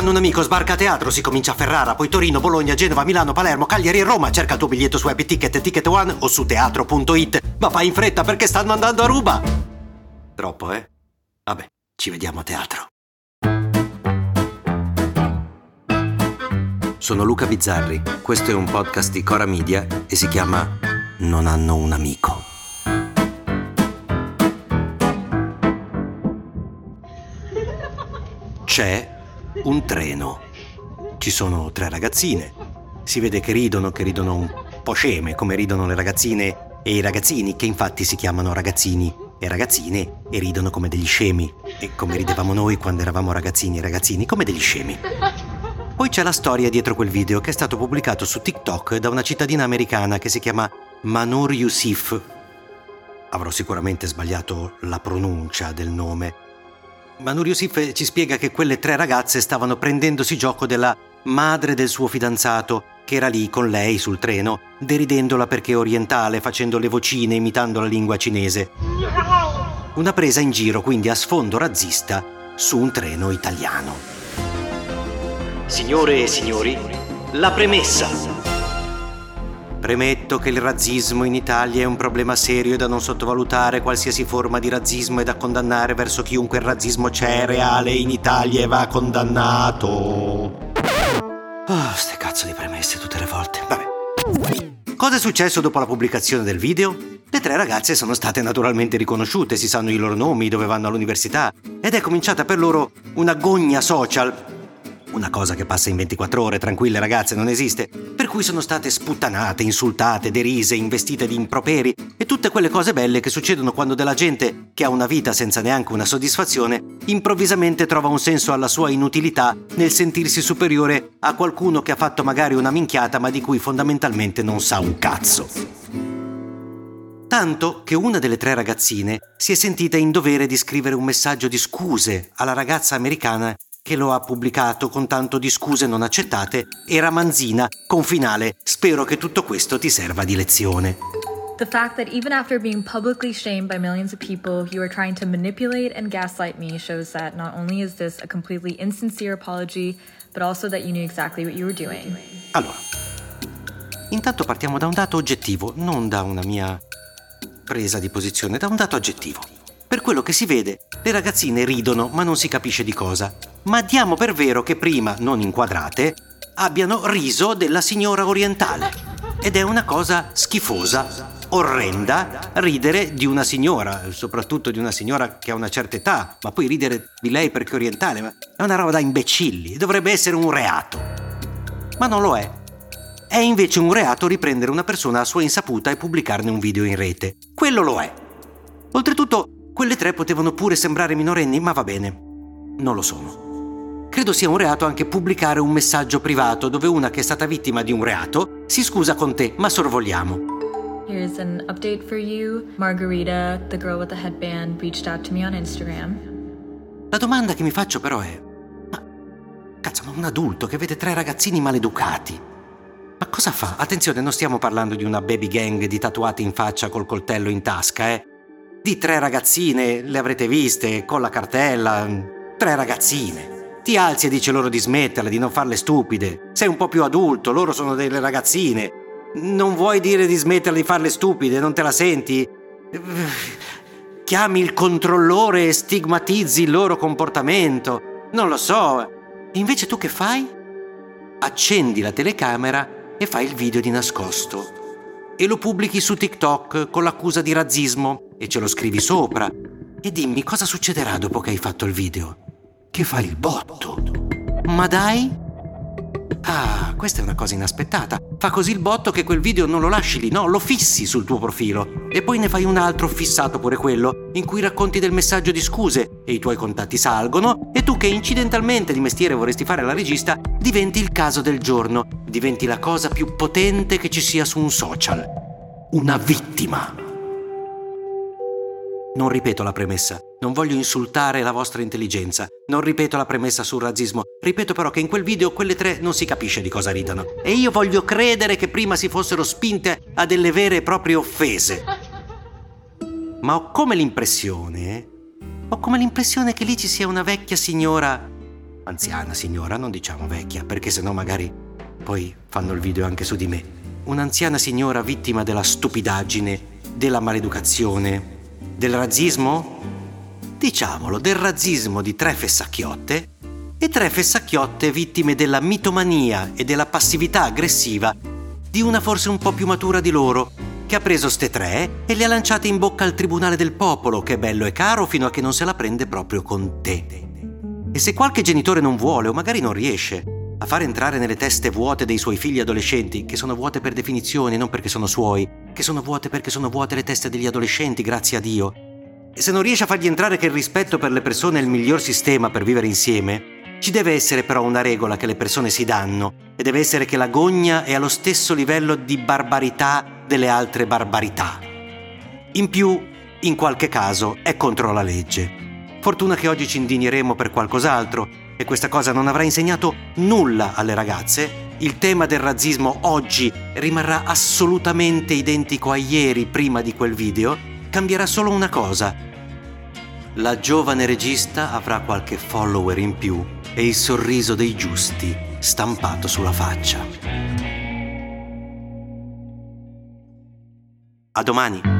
hanno un amico sbarca a teatro, si comincia a Ferrara, poi Torino, Bologna, Genova, Milano, Palermo, Cagliari e Roma. Cerca il tuo biglietto su Happy Ticket, Ticket One o su teatro.it. Ma fai in fretta perché stanno andando a ruba! Troppo, eh? Vabbè, ci vediamo a teatro. Sono Luca Bizzarri, questo è un podcast di Cora Media e si chiama Non hanno un amico. C'è un treno. Ci sono tre ragazzine. Si vede che ridono, che ridono un po' sceme, come ridono le ragazzine e i ragazzini, che infatti si chiamano ragazzini e ragazzine e ridono come degli scemi. E come ridevamo noi quando eravamo ragazzini e ragazzini, come degli scemi. Poi c'è la storia dietro quel video che è stato pubblicato su TikTok da una cittadina americana che si chiama Manur Yusuf. Avrò sicuramente sbagliato la pronuncia del nome, Manur Yusuf ci spiega che quelle tre ragazze stavano prendendosi gioco della madre del suo fidanzato, che era lì con lei sul treno, deridendola perché orientale, facendo le vocine imitando la lingua cinese. Una presa in giro quindi a sfondo razzista su un treno italiano. Signore e signori, la premessa. Premetto che il razzismo in Italia è un problema serio e da non sottovalutare qualsiasi forma di razzismo è da condannare verso chiunque il razzismo c'è reale in Italia e va condannato. Oh, ste cazzo di premesse tutte le volte. Vabbè. Cosa è successo dopo la pubblicazione del video? Le tre ragazze sono state naturalmente riconosciute, si sanno i loro nomi, dove vanno all'università ed è cominciata per loro una gogna social una cosa che passa in 24 ore, tranquille ragazze, non esiste. Per cui sono state sputtanate, insultate, derise, investite di improperi e tutte quelle cose belle che succedono quando della gente che ha una vita senza neanche una soddisfazione improvvisamente trova un senso alla sua inutilità nel sentirsi superiore a qualcuno che ha fatto magari una minchiata ma di cui fondamentalmente non sa un cazzo. Tanto che una delle tre ragazzine si è sentita in dovere di scrivere un messaggio di scuse alla ragazza americana che lo ha pubblicato con tanto di scuse non accettate e ramanzina con finale spero che tutto questo ti serva di lezione. The fact that even after being publicly shamed by millions of people, you are trying to manipulate and gaslight me shows that not only is this a completely insincere apology, but also that you knew exactly what you were doing. Allora, intanto partiamo da un dato oggettivo, non da una mia presa di posizione, da un dato oggettivo. Per quello che si vede, le ragazzine ridono, ma non si capisce di cosa. Ma diamo per vero che prima, non inquadrate, abbiano riso della signora orientale. Ed è una cosa schifosa, orrenda, ridere di una signora, soprattutto di una signora che ha una certa età, ma poi ridere di lei perché orientale, è una roba da imbecilli, dovrebbe essere un reato. Ma non lo è. È invece un reato riprendere una persona a sua insaputa e pubblicarne un video in rete. Quello lo è. Oltretutto, quelle tre potevano pure sembrare minorenni, ma va bene. Non lo sono. Credo sia un reato anche pubblicare un messaggio privato dove una che è stata vittima di un reato si scusa con te, ma sorvoliamo. Here's an update for you. Margarita, the girl with the headband, reached out to me on Instagram. La domanda che mi faccio però è: ma cazzo, ma un adulto che vede tre ragazzini maleducati. Ma cosa fa? Attenzione, non stiamo parlando di una baby gang di tatuati in faccia col coltello in tasca, eh di tre ragazzine, le avrete viste, con la cartella, tre ragazzine. Ti alzi e dici loro di smetterla, di non farle stupide. Sei un po' più adulto, loro sono delle ragazzine. Non vuoi dire di smetterla di farle stupide, non te la senti? Chiami il controllore e stigmatizzi il loro comportamento. Non lo so. Invece tu che fai? Accendi la telecamera e fai il video di nascosto e lo pubblichi su TikTok con l'accusa di razzismo e ce lo scrivi sopra. E dimmi cosa succederà dopo che hai fatto il video. Che fai il botto. Ma dai? Ah, questa è una cosa inaspettata. Fa così il botto che quel video non lo lasci lì, no, lo fissi sul tuo profilo. E poi ne fai un altro fissato pure quello, in cui racconti del messaggio di scuse e i tuoi contatti salgono e tu che incidentalmente di mestiere vorresti fare la regista, diventi il caso del giorno, diventi la cosa più potente che ci sia su un social. Una vittima. Non ripeto la premessa, non voglio insultare la vostra intelligenza, non ripeto la premessa sul razzismo, ripeto però che in quel video quelle tre non si capisce di cosa ridano. E io voglio credere che prima si fossero spinte a delle vere e proprie offese. Ma ho come l'impressione, ho come l'impressione che lì ci sia una vecchia signora anziana signora, non diciamo vecchia, perché sennò magari poi fanno il video anche su di me. Un'anziana signora vittima della stupidaggine, della maleducazione, del razzismo? Diciamolo, del razzismo di tre fessacchiotte e tre fessacchiotte vittime della mitomania e della passività aggressiva di una forse un po' più matura di loro, che ha preso ste tre e le ha lanciate in bocca al tribunale del popolo, che è bello e caro fino a che non se la prende proprio con te. E se qualche genitore non vuole o magari non riesce a far entrare nelle teste vuote dei suoi figli adolescenti, che sono vuote per definizione, non perché sono suoi, che sono vuote perché sono vuote le teste degli adolescenti, grazie a Dio, se non riesce a fargli entrare che il rispetto per le persone è il miglior sistema per vivere insieme, ci deve essere però una regola che le persone si danno e deve essere che la gogna è allo stesso livello di barbarità delle altre barbarità. In più, in qualche caso, è contro la legge. Fortuna che oggi ci indigneremo per qualcos'altro e questa cosa non avrà insegnato nulla alle ragazze. Il tema del razzismo oggi rimarrà assolutamente identico a ieri prima di quel video, cambierà solo una cosa. La giovane regista avrà qualche follower in più e il sorriso dei giusti stampato sulla faccia. A domani!